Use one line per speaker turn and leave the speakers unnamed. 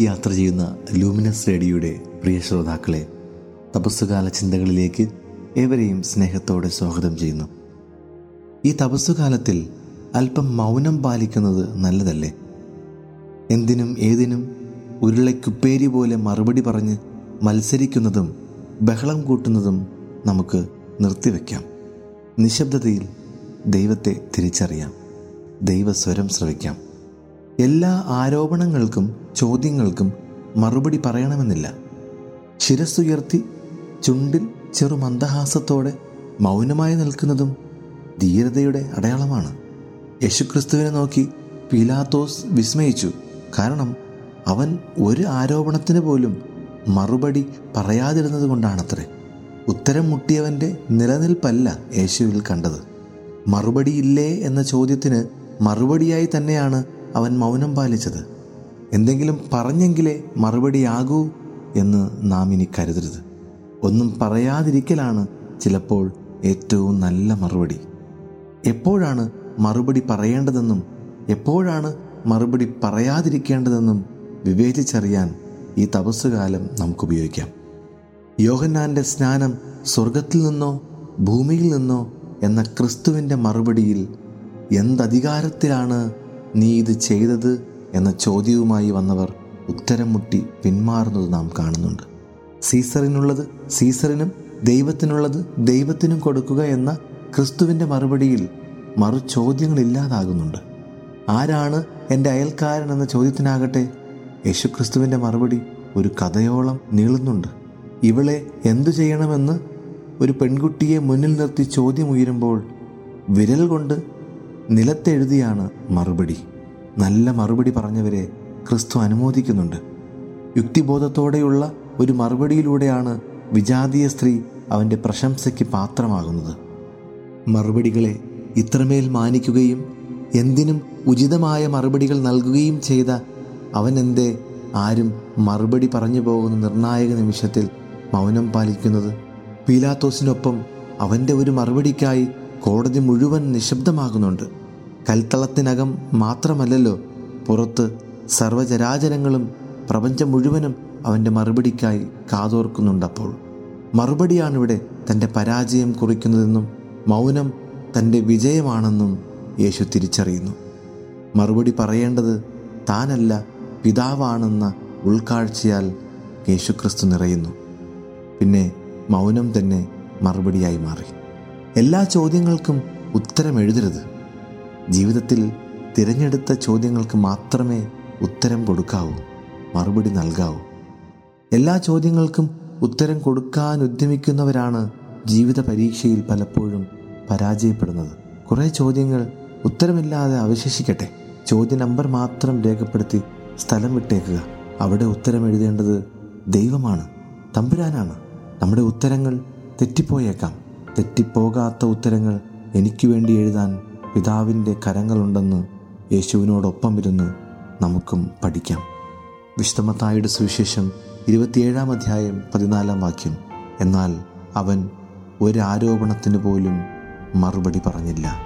യാത്ര ചെയ്യുന്ന ലൂമിനസ് റേഡിയോയുടെ പ്രിയ ശ്രോതാക്കളെ തപസ്സുകാല ചിന്തകളിലേക്ക് ഏവരെയും സ്നേഹത്തോടെ സ്വാഗതം ചെയ്യുന്നു. ഈ തപസ്സുകാലത്തിൽ അല്പം മൗനം പാലിക്കുന്നത് നല്ലതല്ലേ? എന്തിനും ഏതിനും ഉരുളയ്ക്കുപ്പേരി പോലെ മറുപടി പറഞ്ഞ് മത്സരിക്കുന്നതും ബഹളം കൂട്ടുന്നതും നമുക്ക് നിർത്തിവെക്കാം. നിശബ്ദതയിൽ ദൈവത്തെ തിരിച്ചറിയാം. ദൈവസ്വരം ശ്രവിക്കാം. എല്ലാ ആരോപണങ്ങൾക്കും ചോദ്യങ്ങൾക്കും മറുപടി പറയണമെന്നില്ല. ശിരസ്സുയർത്തി ചുണ്ടിൽ ചെറു മന്ദഹാസത്തോടെ മൗനമായി നിൽക്കുന്നതും ധീരതയുടെ അടയാളമാണ്. യേശുക്രിസ്തുവിനെ നോക്കി പീലാത്തോസ് വിസ്മയിച്ചു. കാരണം അവൻ ഒരു ആരോപണത്തിന് പോലും മറുപടി പറയാതിരുന്നത് കൊണ്ടാണത്രേ ഉത്തരം മുട്ടിയവന്റെ നിലനിൽപ്പല്ല യേശുവിൽ കണ്ടത്. മറുപടിയില്ലേ എന്ന ചോദ്യത്തിന് മറുപടിയായി തന്നെയാണ് അവൻ മൗനം പാലിച്ചത്. എന്തെങ്കിലും പറഞ്ഞെങ്കിലേ മറുപടിയാകൂ എന്ന് നാം ഇനി കരുതരുത്. ഒന്നും പറയാതിരിക്കലാണ് ചിലപ്പോൾ ഏറ്റവും നല്ല മറുപടി. എപ്പോഴാണ് മറുപടി പറയേണ്ടതെന്നും എപ്പോഴാണ് മറുപടി പറയാതിരിക്കേണ്ടതെന്നും വിവേചിച്ചറിയാൻ ഈ തപസ്സുകാലം നമുക്ക് ഉപയോഗിക്കാം യോഹന്നാന്റെ സ്നാനം സ്വർഗത്തിൽ നിന്നോ ഭൂമിയിൽ നിന്നോ എന്ന ക്രിസ്തുവിന്റെ മറുപടിയിൽ എന്തധികാരത്തിലാണ് നീ ഇത് ചെയ്തത് എന്ന ചോദ്യവുമായി വന്നവർ ഉത്തരം മുട്ടി പിന്മാറുന്നത് നാം കാണുന്നുണ്ട്. സീസറിനുള്ളത് സീസറിനും ദൈവത്തിനുള്ളത് ദൈവത്തിനും കൊടുക്കുക എന്ന ക്രിസ്തുവിന്റെ മറുപടിയിൽ മറു ചോദ്യങ്ങളില്ലാതാകുന്നുണ്ട് ആരാണ് എന്റെ അയൽക്കാരൻ എന്ന ചോദ്യത്തിനാകട്ടെ യേശുക്രിസ്തുവിന്റെ മറുപടി ഒരു കഥയോളം നീളുന്നുണ്ട്. ഇവളെ എന്തു ചെയ്യണമെന്ന് ഒരു പെൺകുട്ടിയെ മുന്നിൽ നിർത്തി ചോദ്യം ഉയരുമ്പോൾ വിരൽ കൊണ്ട് നിലത്തെഴുതിയാണ് മറുപടി. നല്ല മറുപടി പറഞ്ഞവരെ ക്രിസ്തു അനുമോദിക്കുന്നുണ്ട്. യുക്തിബോധത്തോടെയുള്ള ഒരു മറുപടിയിലൂടെയാണ് വിജാതീയ സ്ത്രീ അവന്റെ പ്രശംസയ്ക്ക് പാത്രമാകുന്നത്. മറുപടികളെ ഇത്രമേൽ മാനിക്കുകയും എന്തിനും ഉചിതമായ മറുപടികൾ നൽകുകയും ചെയ്ത അവൻ എന്തേ ആരും മറുപടി പറഞ്ഞു പോകുന്ന നിർണായക നിമിഷത്തിൽ മൗനം പാലിക്കുന്നത് പീലാത്തോസിനൊപ്പം അവന്റെ ഒരു മറുപടിക്കായി കോടതി മുഴുവൻ നിശബ്ദമാകുന്നുണ്ട്. കൽത്തളത്തിനകം മാത്രമല്ലല്ലോ പുറത്ത് സർവചരാചരങ്ങളും പ്രപഞ്ചം മുഴുവനും അവന്റെ മറുപടിക്കായി കാതോർക്കുന്നുണ്ടപ്പോൾ. മറുപടിയാണിവിടെ തന്റെ പരാജയം കുറിക്കുന്നതെന്നും മൗനം തന്റെ വിജയമാണെന്നും യേശു തിരിച്ചറിയുന്നു. മറുപടി പറയേണ്ടത് താനല്ല പിതാവാണെന്ന ഉൾക്കാഴ്ചയാൽ യേശുക്രിസ്തു നിറയുന്നു. പിന്നെ മൗനം തന്നെ മറുപടിയായി മാറി. എല്ലാ ചോദ്യങ്ങൾക്കും ഉത്തരം എഴുതരുത്. ജീവിതത്തിൽ തിരഞ്ഞെടുത്ത ചോദ്യങ്ങൾക്ക് മാത്രമേ ഉത്തരം കൊടുക്കാവൂ മറുപടി നൽകാവൂ. എല്ലാ ചോദ്യങ്ങൾക്കും ഉത്തരം കൊടുക്കാൻ ഉദ്യമിക്കുന്നവരാണ് ജീവിത പരീക്ഷയിൽ പലപ്പോഴും പരാജയപ്പെടുന്നത്. കുറേ ചോദ്യങ്ങൾ ഉത്തരമില്ലാതെ അവശേഷിക്കട്ടെ. ചോദ്യ നമ്പർ മാത്രം രേഖപ്പെടുത്തി സ്ഥലം വിട്ടേക്കുക. അവിടെ ഉത്തരം എഴുതേണ്ടത് ദൈവമാണ് തമ്പുരാനാണ്. നമ്മുടെ ഉത്തരങ്ങൾ തെറ്റിപ്പോയേക്കാം. തെറ്റിപ്പോകാത്ത ഉത്തരങ്ങൾ എനിക്ക് വേണ്ടി എഴുതാൻ പിതാവിന്റെ കരങ്ങളുണ്ടെന്ന് യേശുവിനോടൊപ്പം ഇരുന്ന് നമുക്കും പഠിക്കാം. വിശുദ്ധമത്തായുടെ സുവിശേഷം ഇരുപത്തിയേഴാം അധ്യായം പതിനാലാം വാക്യം. എന്നാൽ അവൻ ഒരാരോപണത്തിന് പോലും മറുപടി പറഞ്ഞില്ല.